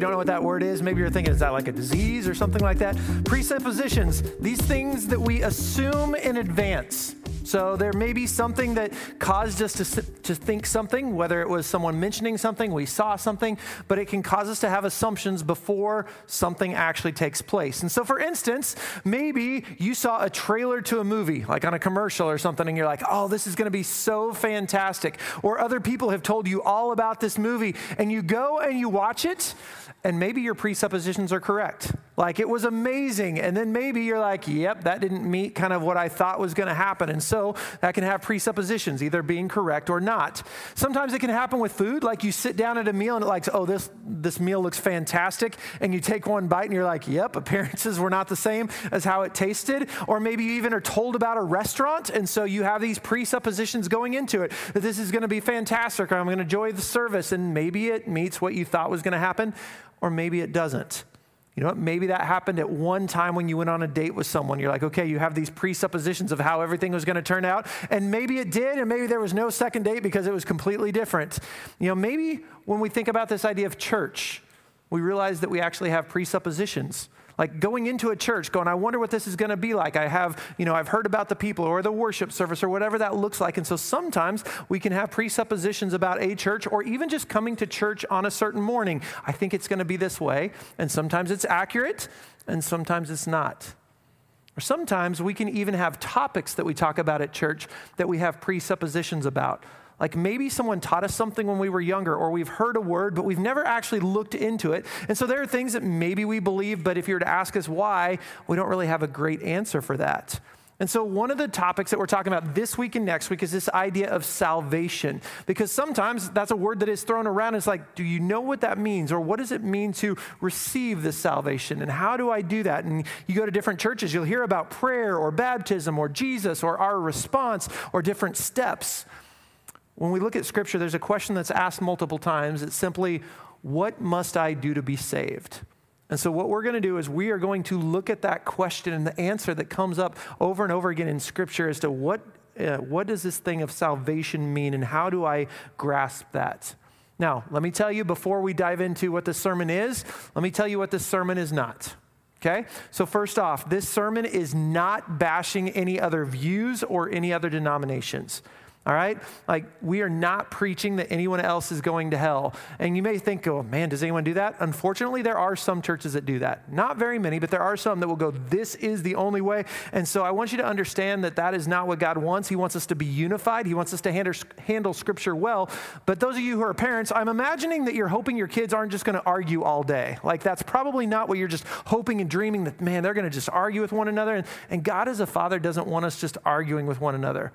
you don't know what that word is, maybe you're thinking, is that like a disease or something like that? Presuppositions, these things that we assume in advance. So there may be something that caused us to, to think something, whether it was someone mentioning something, we saw something, but it can cause us to have assumptions before something actually takes place. And so, for instance, maybe you saw a trailer to a movie, like on a commercial or something, and you're like, oh, this is going to be so fantastic. Or other people have told you all about this movie, and you go and you watch it, and maybe your presuppositions are correct. Like it was amazing. And then maybe you're like, yep, that didn't meet kind of what I thought was going to happen. And so that can have presuppositions, either being correct or not. Sometimes it can happen with food. Like you sit down at a meal and it like, oh, this, this meal looks fantastic. And you take one bite and you're like, yep, appearances were not the same as how it tasted. Or maybe you even are told about a restaurant. And so you have these presuppositions going into it that this is going to be fantastic or I'm going to enjoy the service. And maybe it meets what you thought was going to happen or maybe it doesn't. You know? Maybe that happened at one time when you went on a date with someone. You're like, okay, you have these presuppositions of how everything was going to turn out. And maybe it did, and maybe there was no second date because it was completely different. You know, maybe when we think about this idea of church, we realize that we actually have presuppositions like going into a church going i wonder what this is going to be like. I have you know i've heard about the people or the worship service or whatever that looks like. And so sometimes we can have presuppositions about a church or even just coming to church on a certain morning. I think it's going to be this way and sometimes it's accurate and sometimes it's not. Or sometimes we can even have topics that we talk about at church that we have presuppositions about like maybe someone taught us something when we were younger, or we've heard a word, but we've never actually looked into it. And so there are things that maybe we believe, but if you were to ask us why, we don't really have a great answer for that. And so, one of the topics that we're talking about this week and next week is this idea of salvation. Because sometimes that's a word that is thrown around. It's like, do you know what that means? Or what does it mean to receive this salvation? And how do I do that? And you go to different churches, you'll hear about prayer or baptism or Jesus or our response or different steps when we look at Scripture, there's a question that's asked multiple times. It's simply, What must I do to be saved? And so, what we're going to do is we are going to look at that question and the answer that comes up over and over again in Scripture as to what, uh, what does this thing of salvation mean and how do I grasp that? Now, let me tell you before we dive into what the sermon is, let me tell you what this sermon is not. Okay? So, first off, this sermon is not bashing any other views or any other denominations. All right? Like, we are not preaching that anyone else is going to hell. And you may think, oh man, does anyone do that? Unfortunately, there are some churches that do that. Not very many, but there are some that will go, this is the only way. And so I want you to understand that that is not what God wants. He wants us to be unified, He wants us to handle, handle Scripture well. But those of you who are parents, I'm imagining that you're hoping your kids aren't just going to argue all day. Like, that's probably not what you're just hoping and dreaming that, man, they're going to just argue with one another. And, and God, as a father, doesn't want us just arguing with one another.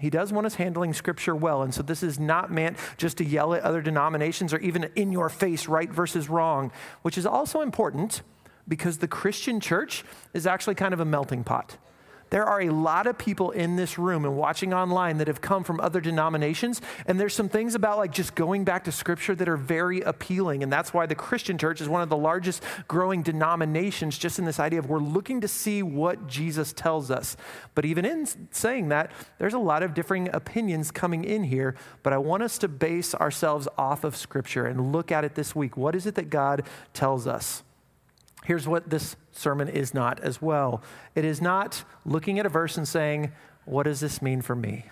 He does want us handling scripture well. And so this is not meant just to yell at other denominations or even in your face, right versus wrong, which is also important because the Christian church is actually kind of a melting pot. There are a lot of people in this room and watching online that have come from other denominations. And there's some things about like just going back to scripture that are very appealing. And that's why the Christian church is one of the largest growing denominations, just in this idea of we're looking to see what Jesus tells us. But even in saying that, there's a lot of differing opinions coming in here. But I want us to base ourselves off of scripture and look at it this week. What is it that God tells us? Here's what this sermon is not as well it is not looking at a verse and saying, What does this mean for me?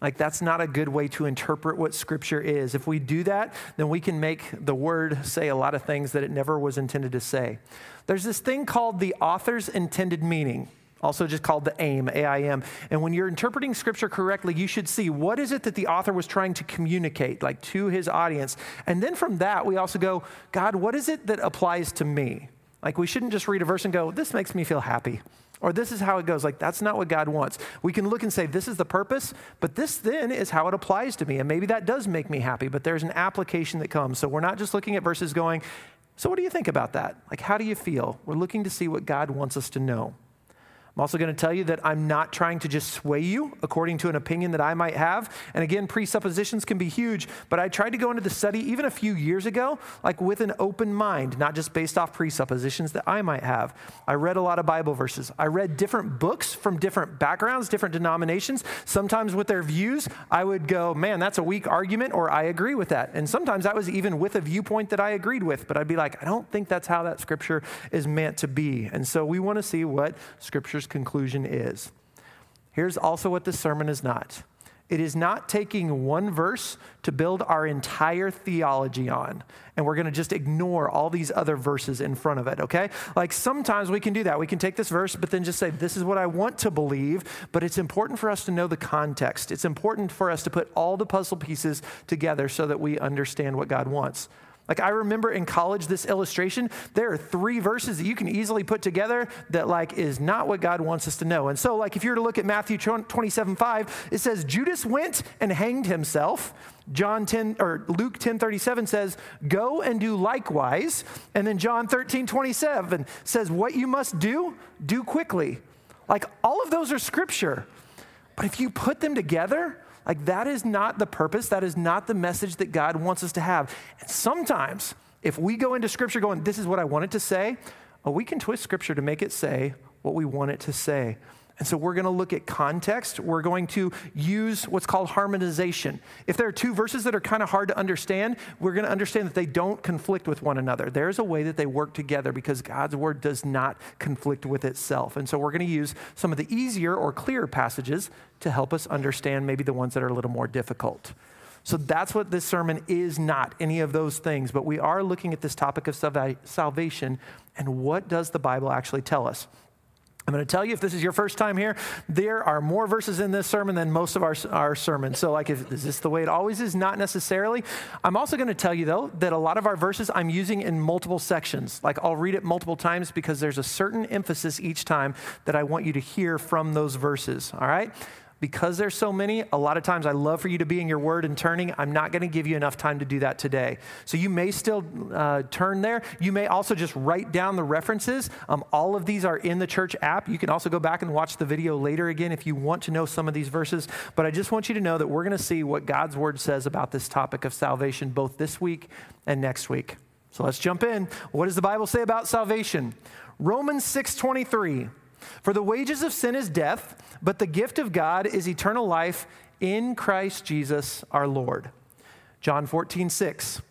Like, that's not a good way to interpret what Scripture is. If we do that, then we can make the Word say a lot of things that it never was intended to say. There's this thing called the author's intended meaning also just called the aim aim and when you're interpreting scripture correctly you should see what is it that the author was trying to communicate like to his audience. And then from that we also go god what is it that applies to me? Like we shouldn't just read a verse and go this makes me feel happy or this is how it goes. Like that's not what god wants. We can look and say this is the purpose but this then is how it applies to me and maybe that does make me happy but there's an application that comes. So we're not just looking at verses going so what do you think about that? Like how do you feel? We're looking to see what god wants us to know I'm also going to tell you that I'm not trying to just sway you according to an opinion that I might have. And again, presuppositions can be huge, but I tried to go into the study even a few years ago, like with an open mind, not just based off presuppositions that I might have. I read a lot of Bible verses. I read different books from different backgrounds, different denominations. Sometimes with their views, I would go, man, that's a weak argument, or I agree with that. And sometimes I was even with a viewpoint that I agreed with, but I'd be like, I don't think that's how that scripture is meant to be. And so we want to see what scripture's conclusion is. Here's also what this sermon is not it is not taking one verse to build our entire theology on, and we're going to just ignore all these other verses in front of it, okay? Like sometimes we can do that. We can take this verse, but then just say, This is what I want to believe, but it's important for us to know the context. It's important for us to put all the puzzle pieces together so that we understand what God wants. Like I remember in college this illustration, there are three verses that you can easily put together that like is not what God wants us to know. And so like if you were to look at Matthew 27, 5, it says Judas went and hanged himself. John 10 or Luke 10 37 says, Go and do likewise. And then John 13 27 says, What you must do, do quickly. Like all of those are scripture. But if you put them together, like, that is not the purpose. That is not the message that God wants us to have. And sometimes, if we go into Scripture going, this is what I want it to say, oh, we can twist Scripture to make it say what we want it to say. And so we're going to look at context. We're going to use what's called harmonization. If there are two verses that are kind of hard to understand, we're going to understand that they don't conflict with one another. There's a way that they work together because God's word does not conflict with itself. And so we're going to use some of the easier or clearer passages to help us understand maybe the ones that are a little more difficult. So that's what this sermon is not, any of those things. But we are looking at this topic of salvation and what does the Bible actually tell us? I'm going to tell you, if this is your first time here, there are more verses in this sermon than most of our, our sermons. So, like, if, is this the way it always is? Not necessarily. I'm also going to tell you, though, that a lot of our verses I'm using in multiple sections. Like, I'll read it multiple times because there's a certain emphasis each time that I want you to hear from those verses. All right? Because there's so many, a lot of times I love for you to be in your word and turning. I'm not going to give you enough time to do that today. So you may still uh, turn there. You may also just write down the references. Um, all of these are in the church app. You can also go back and watch the video later again if you want to know some of these verses. But I just want you to know that we're going to see what God's word says about this topic of salvation both this week and next week. So let's jump in. What does the Bible say about salvation? Romans 6:23. For the wages of sin is death, but the gift of God is eternal life in Christ Jesus our Lord. John 14, 6.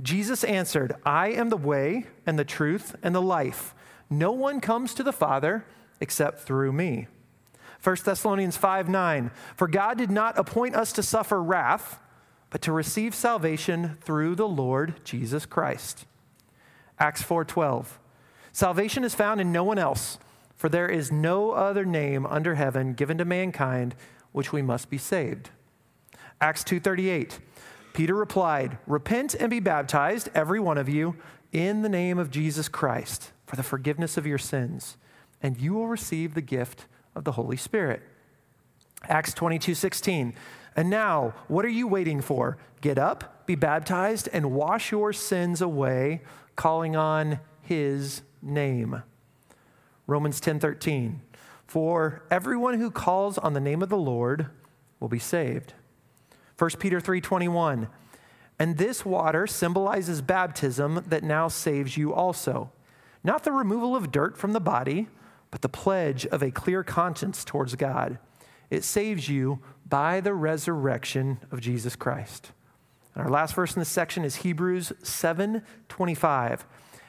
Jesus answered, I am the way and the truth and the life. No one comes to the Father except through me. 1 Thessalonians 5 9. For God did not appoint us to suffer wrath, but to receive salvation through the Lord Jesus Christ. Acts 4 12. Salvation is found in no one else. For there is no other name under heaven given to mankind which we must be saved. Acts 2:38. Peter replied, "Repent and be baptized every one of you in the name of Jesus Christ for the forgiveness of your sins, and you will receive the gift of the Holy Spirit." Acts 22:16. And now, what are you waiting for? Get up, be baptized, and wash your sins away, calling on his name. Romans 10:13. For everyone who calls on the name of the Lord will be saved. 1 Peter 3:21. And this water symbolizes baptism that now saves you also. Not the removal of dirt from the body, but the pledge of a clear conscience towards God. It saves you by the resurrection of Jesus Christ. And our last verse in this section is Hebrews 7:25.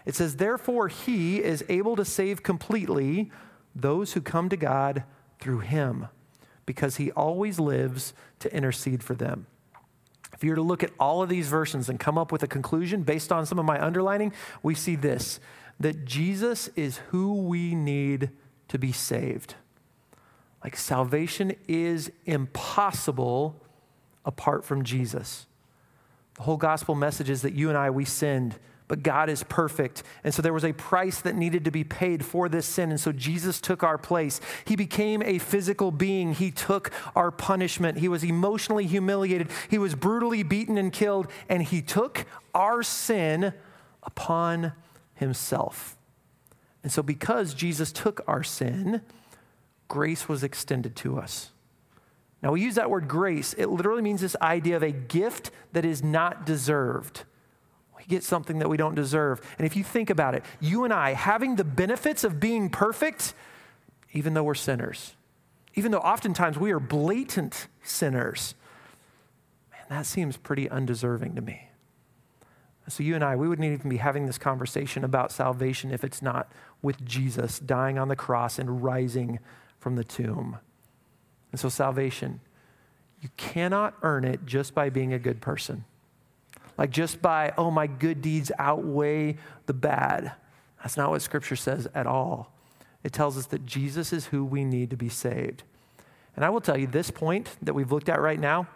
It says, Therefore, he is able to save completely those who come to God through him, because he always lives to intercede for them. If you were to look at all of these versions and come up with a conclusion based on some of my underlining, we see this that Jesus is who we need to be saved. Like salvation is impossible apart from Jesus. The whole gospel message is that you and I, we sinned but God is perfect. And so there was a price that needed to be paid for this sin. And so Jesus took our place. He became a physical being. He took our punishment. He was emotionally humiliated. He was brutally beaten and killed. And he took our sin upon himself. And so, because Jesus took our sin, grace was extended to us. Now, we use that word grace. It literally means this idea of a gift that is not deserved. We get something that we don't deserve. And if you think about it, you and I having the benefits of being perfect, even though we're sinners, even though oftentimes we are blatant sinners, man, that seems pretty undeserving to me. So, you and I, we wouldn't even be having this conversation about salvation if it's not with Jesus dying on the cross and rising from the tomb. And so, salvation, you cannot earn it just by being a good person. Like just by, oh, my good deeds outweigh the bad. That's not what Scripture says at all. It tells us that Jesus is who we need to be saved. And I will tell you, this point that we've looked at right now,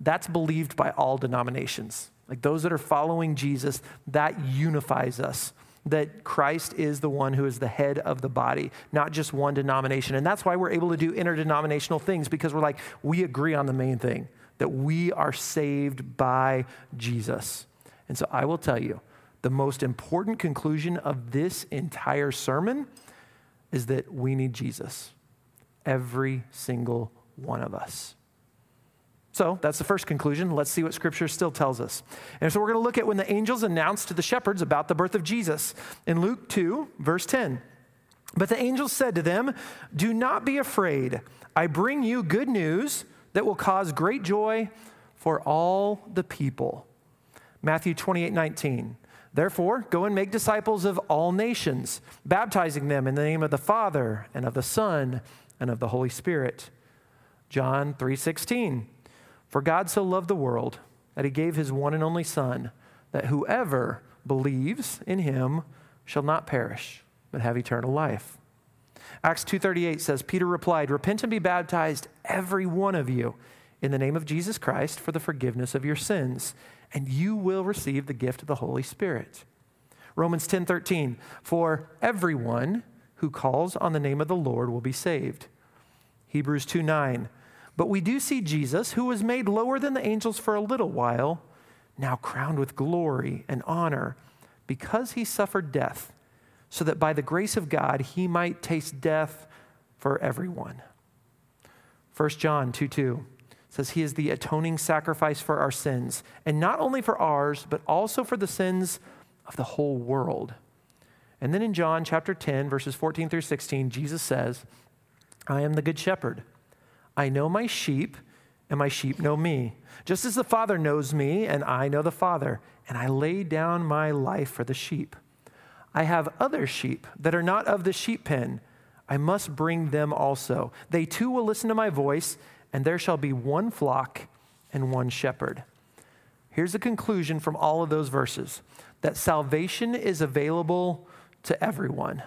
that's believed by all denominations. Like those that are following Jesus, that unifies us that Christ is the one who is the head of the body, not just one denomination. And that's why we're able to do interdenominational things because we're like, we agree on the main thing that we are saved by Jesus. And so I will tell you, the most important conclusion of this entire sermon is that we need Jesus. Every single one of us. So that's the first conclusion. Let's see what scripture still tells us. And so we're going to look at when the angels announced to the shepherds about the birth of Jesus. In Luke 2, verse 10. But the angels said to them, Do not be afraid. I bring you good news that will cause great joy for all the people. Matthew 28, 19. Therefore, go and make disciples of all nations, baptizing them in the name of the Father and of the Son and of the Holy Spirit. John 3:16 for God so loved the world that he gave his one and only Son, that whoever believes in him shall not perish, but have eternal life. Acts 2:38 says Peter replied, "Repent and be baptized every one of you in the name of Jesus Christ for the forgiveness of your sins, and you will receive the gift of the Holy Spirit." Romans 10:13, "For everyone who calls on the name of the Lord will be saved." Hebrews 2:9, but we do see Jesus, who was made lower than the angels for a little while, now crowned with glory and honor because he suffered death, so that by the grace of God he might taste death for everyone. 1 John 2 2 says, He is the atoning sacrifice for our sins, and not only for ours, but also for the sins of the whole world. And then in John chapter 10, verses 14 through 16, Jesus says, I am the good shepherd. I know my sheep, and my sheep know me. Just as the Father knows me, and I know the Father, and I lay down my life for the sheep. I have other sheep that are not of the sheep pen. I must bring them also. They too will listen to my voice, and there shall be one flock and one shepherd. Here's the conclusion from all of those verses that salvation is available to everyone.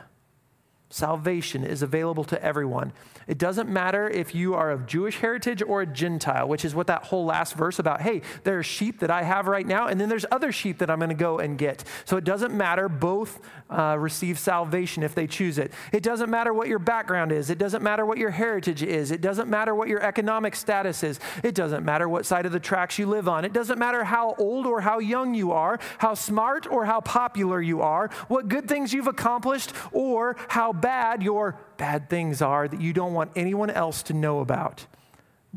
Salvation is available to everyone. It doesn't matter if you are of Jewish heritage or a Gentile, which is what that whole last verse about, hey, there are sheep that I have right now, and then there's other sheep that I'm going to go and get. So it doesn't matter. Both uh, receive salvation if they choose it. It doesn't matter what your background is. It doesn't matter what your heritage is. It doesn't matter what your economic status is. It doesn't matter what side of the tracks you live on. It doesn't matter how old or how young you are, how smart or how popular you are, what good things you've accomplished, or how bad your bad things are that you don't want anyone else to know about.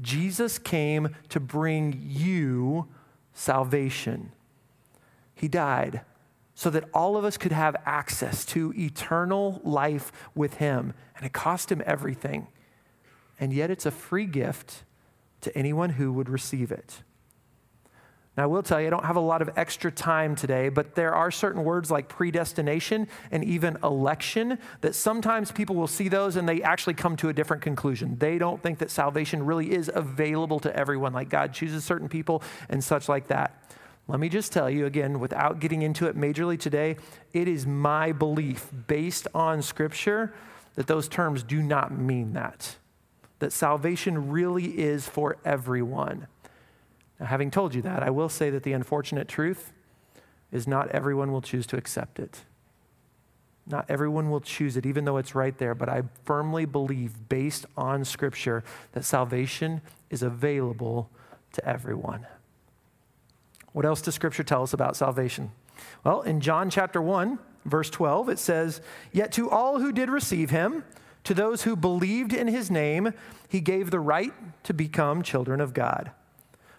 Jesus came to bring you salvation. He died so that all of us could have access to eternal life with Him. And it cost Him everything. And yet it's a free gift to anyone who would receive it. Now, I will tell you, I don't have a lot of extra time today, but there are certain words like predestination and even election that sometimes people will see those and they actually come to a different conclusion. They don't think that salvation really is available to everyone, like God chooses certain people and such like that. Let me just tell you again, without getting into it majorly today, it is my belief based on Scripture that those terms do not mean that. That salvation really is for everyone. Now, having told you that, I will say that the unfortunate truth is not everyone will choose to accept it. Not everyone will choose it, even though it's right there. But I firmly believe, based on Scripture, that salvation is available to everyone. What else does Scripture tell us about salvation? Well, in John chapter 1, verse 12, it says, Yet to all who did receive him, To those who believed in his name, he gave the right to become children of God.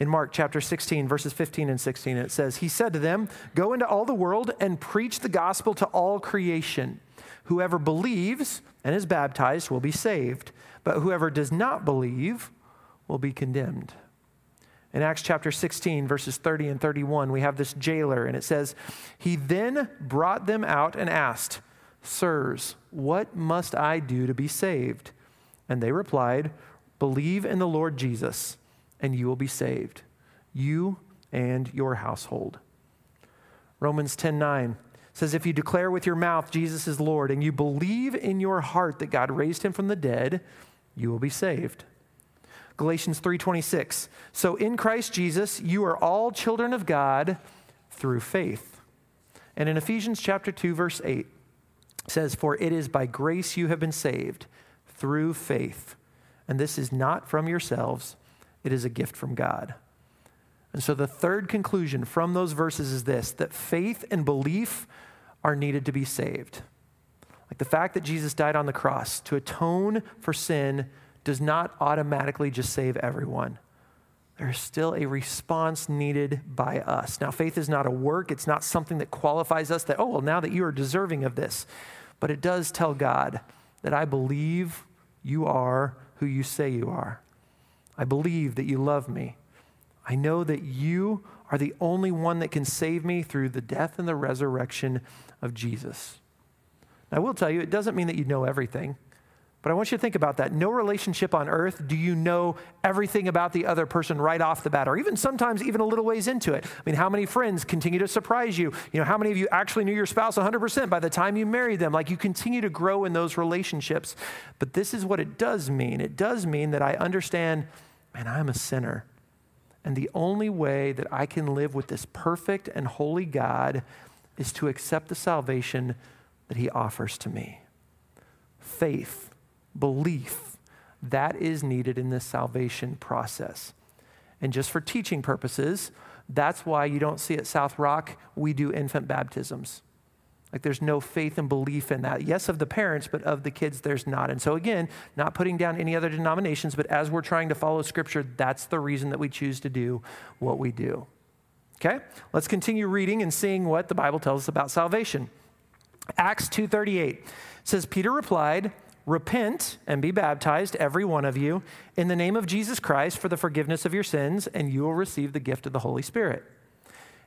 In Mark chapter 16, verses 15 and 16, it says, He said to them, Go into all the world and preach the gospel to all creation. Whoever believes and is baptized will be saved, but whoever does not believe will be condemned. In Acts chapter 16, verses 30 and 31, we have this jailer, and it says, He then brought them out and asked, Sirs, what must I do to be saved? And they replied, Believe in the Lord Jesus, and you will be saved, you and your household. Romans 10 9 says, If you declare with your mouth Jesus is Lord, and you believe in your heart that God raised him from the dead, you will be saved. Galatians 3:26 So in Christ Jesus you are all children of God through faith. And in Ephesians chapter 2 verse 8 says, For it is by grace you have been saved through faith. And this is not from yourselves, it is a gift from God. And so the third conclusion from those verses is this that faith and belief are needed to be saved. Like the fact that Jesus died on the cross to atone for sin does not automatically just save everyone. There's still a response needed by us. Now, faith is not a work, it's not something that qualifies us that, oh, well, now that you are deserving of this. But it does tell God that I believe you are who you say you are. I believe that you love me. I know that you are the only one that can save me through the death and the resurrection of Jesus. I will tell you, it doesn't mean that you know everything. But I want you to think about that. No relationship on earth do you know everything about the other person right off the bat, or even sometimes even a little ways into it. I mean, how many friends continue to surprise you? You know, how many of you actually knew your spouse 100% by the time you married them? Like you continue to grow in those relationships. But this is what it does mean it does mean that I understand, man, I'm a sinner. And the only way that I can live with this perfect and holy God is to accept the salvation that he offers to me. Faith belief that is needed in this salvation process. And just for teaching purposes, that's why you don't see at South Rock, we do infant baptisms. Like there's no faith and belief in that. Yes, of the parents, but of the kids, there's not. And so, again, not putting down any other denominations, but as we're trying to follow Scripture, that's the reason that we choose to do what we do. Okay? Let's continue reading and seeing what the Bible tells us about salvation. Acts 2:38 says Peter replied, Repent and be baptized, every one of you, in the name of Jesus Christ for the forgiveness of your sins, and you will receive the gift of the Holy Spirit.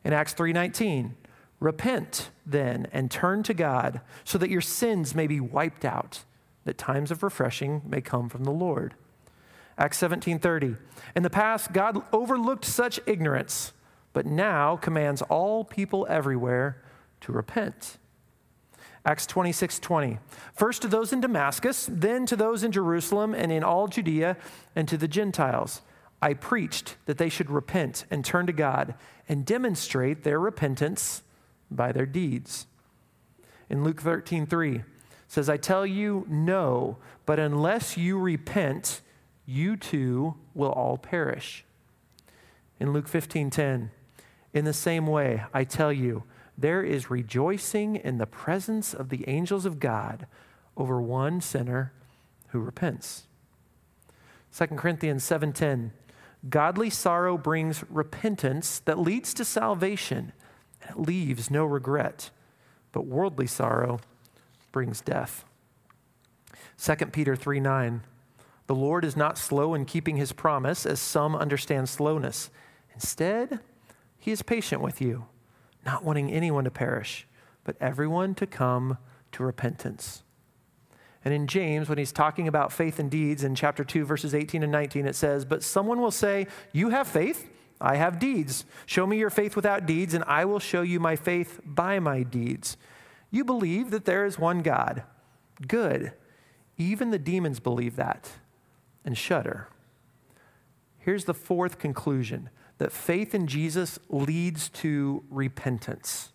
In Acts 3:19, repent then and turn to God, so that your sins may be wiped out, that times of refreshing may come from the Lord. Acts 17:30. In the past, God overlooked such ignorance, but now commands all people everywhere to repent. Acts 26, 20. First to those in Damascus, then to those in Jerusalem and in all Judea, and to the Gentiles. I preached that they should repent and turn to God and demonstrate their repentance by their deeds. In Luke 13, 3, says, I tell you, no, but unless you repent, you too will all perish. In Luke 15, 10, in the same way, I tell you, there is rejoicing in the presence of the angels of God over one sinner who repents. 2 Corinthians 7:10 Godly sorrow brings repentance that leads to salvation and it leaves no regret but worldly sorrow brings death. 2 Peter 3 9. The Lord is not slow in keeping his promise, as some understand slowness. Instead, he is patient with you not wanting anyone to perish, but everyone to come to repentance. And in James, when he's talking about faith and deeds in chapter 2, verses 18 and 19, it says, But someone will say, You have faith, I have deeds. Show me your faith without deeds, and I will show you my faith by my deeds. You believe that there is one God. Good. Even the demons believe that, and shudder. Here's the fourth conclusion that faith in Jesus leads to repentance.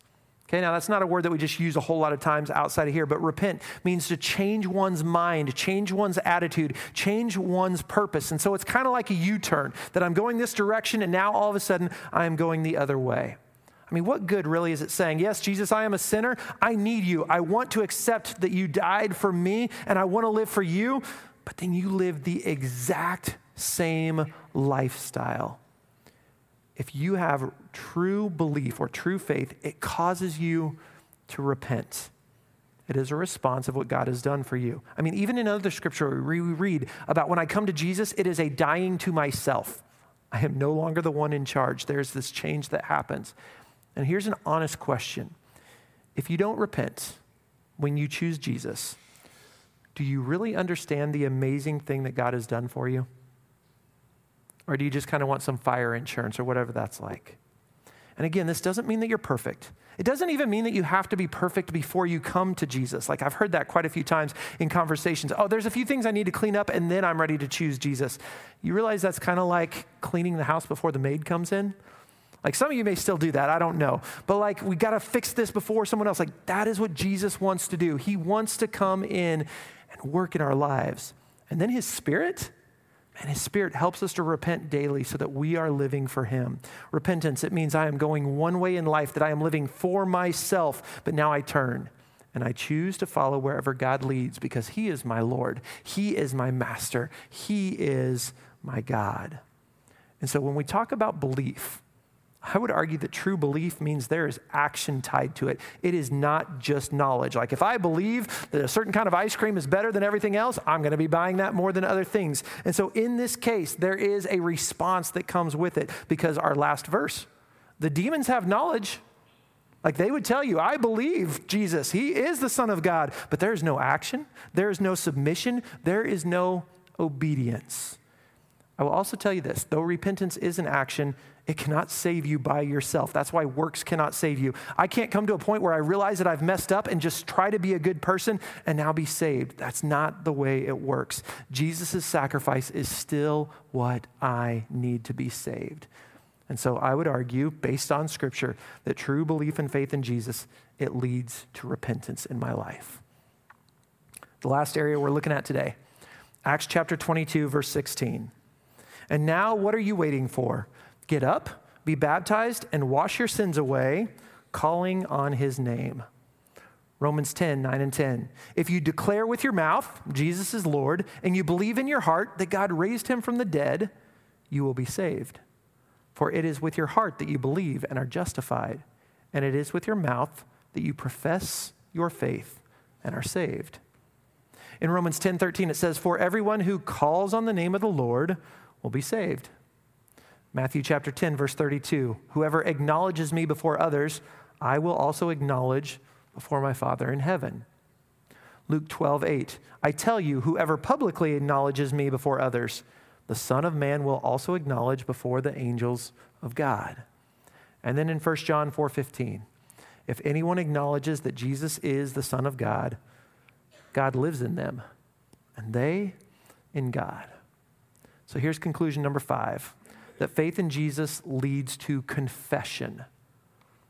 Okay, now that's not a word that we just use a whole lot of times outside of here, but repent means to change one's mind, change one's attitude, change one's purpose. And so it's kind of like a U turn that I'm going this direction and now all of a sudden I am going the other way. I mean, what good really is it saying, Yes, Jesus, I am a sinner. I need you. I want to accept that you died for me and I want to live for you. But then you live the exact same lifestyle if you have true belief or true faith, it causes you to repent. It is a response of what God has done for you. I mean, even in other scripture, we read about when I come to Jesus, it is a dying to myself. I am no longer the one in charge. There's this change that happens. And here's an honest question If you don't repent when you choose Jesus, do you really understand the amazing thing that God has done for you? Or do you just kind of want some fire insurance or whatever that's like? And again, this doesn't mean that you're perfect. It doesn't even mean that you have to be perfect before you come to Jesus. Like I've heard that quite a few times in conversations. Oh, there's a few things I need to clean up and then I'm ready to choose Jesus. You realize that's kind of like cleaning the house before the maid comes in? Like some of you may still do that, I don't know. But like we got to fix this before someone else. Like that is what Jesus wants to do. He wants to come in and work in our lives. And then his spirit, and His Spirit helps us to repent daily so that we are living for Him. Repentance, it means I am going one way in life, that I am living for myself, but now I turn and I choose to follow wherever God leads because He is my Lord. He is my Master. He is my God. And so when we talk about belief, I would argue that true belief means there is action tied to it. It is not just knowledge. Like if I believe that a certain kind of ice cream is better than everything else, I'm going to be buying that more than other things. And so in this case, there is a response that comes with it because our last verse, the demons have knowledge. Like they would tell you, I believe Jesus, He is the Son of God, but there is no action, there is no submission, there is no obedience. I will also tell you this though repentance is an action, it cannot save you by yourself. That's why works cannot save you. I can't come to a point where I realize that I've messed up and just try to be a good person and now be saved. That's not the way it works. Jesus' sacrifice is still what I need to be saved. And so I would argue, based on scripture, that true belief and faith in Jesus, it leads to repentance in my life. The last area we're looking at today, Acts chapter 22, verse 16. And now what are you waiting for? Get up, be baptized, and wash your sins away, calling on his name. Romans 10, 9 and 10. If you declare with your mouth Jesus is Lord, and you believe in your heart that God raised him from the dead, you will be saved. For it is with your heart that you believe and are justified, and it is with your mouth that you profess your faith and are saved. In Romans 10, 13, it says, For everyone who calls on the name of the Lord will be saved. Matthew chapter 10, verse 32 Whoever acknowledges me before others, I will also acknowledge before my Father in heaven. Luke 12, 8. I tell you, whoever publicly acknowledges me before others, the Son of Man will also acknowledge before the angels of God. And then in 1 John 4, 15. If anyone acknowledges that Jesus is the Son of God, God lives in them, and they in God. So here's conclusion number five that faith in Jesus leads to confession.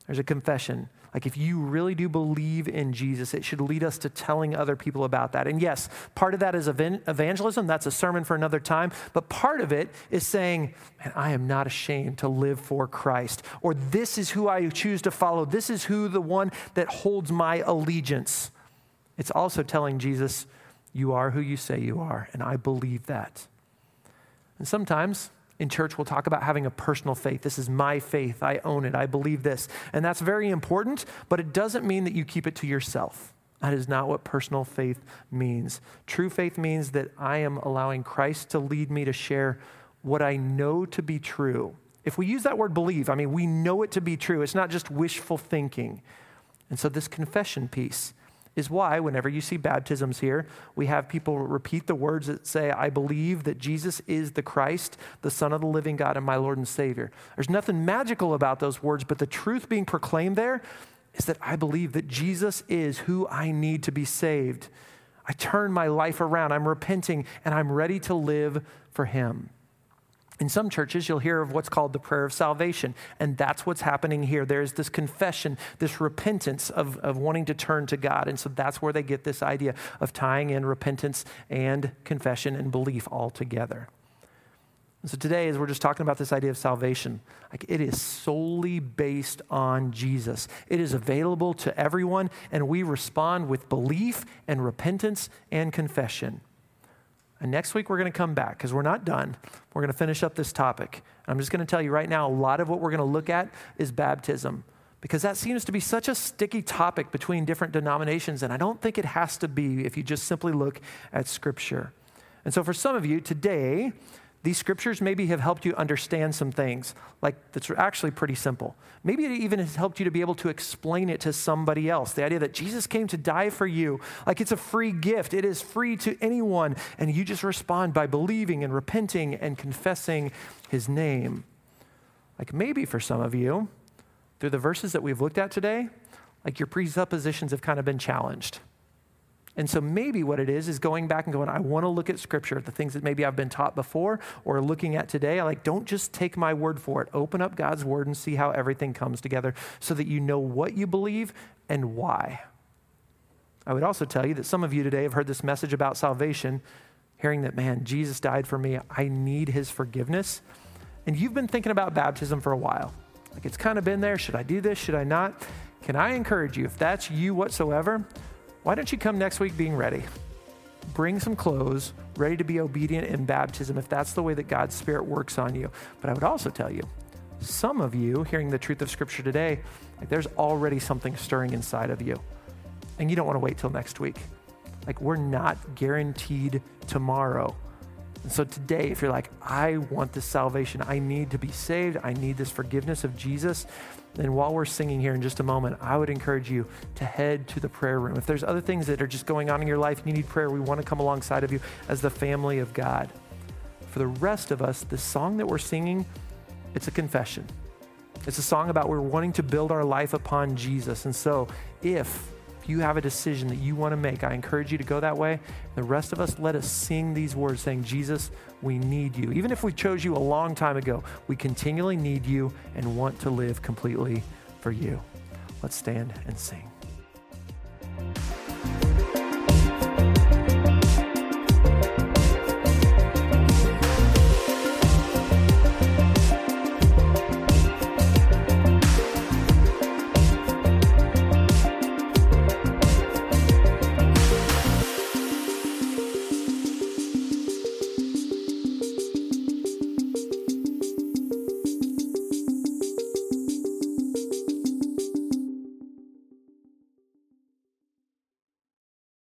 There's a confession. Like, if you really do believe in Jesus, it should lead us to telling other people about that. And yes, part of that is evangelism. That's a sermon for another time. But part of it is saying, man, I am not ashamed to live for Christ. Or this is who I choose to follow. This is who the one that holds my allegiance. It's also telling Jesus, you are who you say you are. And I believe that. And sometimes in church, we'll talk about having a personal faith. This is my faith. I own it. I believe this. And that's very important, but it doesn't mean that you keep it to yourself. That is not what personal faith means. True faith means that I am allowing Christ to lead me to share what I know to be true. If we use that word believe, I mean, we know it to be true. It's not just wishful thinking. And so, this confession piece is why, whenever you see baptisms here, we have people repeat the words that say, I believe that Jesus is the Christ, the Son of the living God, and my Lord and Savior. There's nothing magical about those words, but the truth being proclaimed there is that I believe that Jesus is who I need to be saved. I turn my life around. I'm repenting and I'm ready to live for Him. In some churches, you'll hear of what's called the prayer of salvation, and that's what's happening here. There's this confession, this repentance of, of wanting to turn to God. And so that's where they get this idea of tying in repentance and confession and belief all together. And so today, as we're just talking about this idea of salvation, like it is solely based on Jesus. It is available to everyone, and we respond with belief and repentance and confession. And next week, we're going to come back because we're not done. We're going to finish up this topic. I'm just going to tell you right now a lot of what we're going to look at is baptism because that seems to be such a sticky topic between different denominations, and I don't think it has to be if you just simply look at Scripture. And so, for some of you today, these scriptures maybe have helped you understand some things, like that's actually pretty simple. Maybe it even has helped you to be able to explain it to somebody else. The idea that Jesus came to die for you, like it's a free gift, it is free to anyone, and you just respond by believing and repenting and confessing his name. Like maybe for some of you, through the verses that we've looked at today, like your presuppositions have kind of been challenged. And so maybe what it is is going back and going, I want to look at scripture, the things that maybe I've been taught before or looking at today. I like, don't just take my word for it. Open up God's word and see how everything comes together so that you know what you believe and why. I would also tell you that some of you today have heard this message about salvation, hearing that, man, Jesus died for me. I need his forgiveness. And you've been thinking about baptism for a while. Like it's kind of been there. Should I do this? Should I not? Can I encourage you, if that's you whatsoever, why don't you come next week being ready? Bring some clothes, ready to be obedient in baptism if that's the way that God's Spirit works on you. But I would also tell you, some of you hearing the truth of Scripture today, like there's already something stirring inside of you. And you don't want to wait till next week. Like we're not guaranteed tomorrow. And so today, if you're like, I want this salvation, I need to be saved, I need this forgiveness of Jesus, then while we're singing here in just a moment, I would encourage you to head to the prayer room. If there's other things that are just going on in your life and you need prayer, we want to come alongside of you as the family of God. For the rest of us, the song that we're singing, it's a confession. It's a song about we're wanting to build our life upon Jesus. And so if if you have a decision that you want to make, I encourage you to go that way. The rest of us, let us sing these words saying, Jesus, we need you. Even if we chose you a long time ago, we continually need you and want to live completely for you. Let's stand and sing.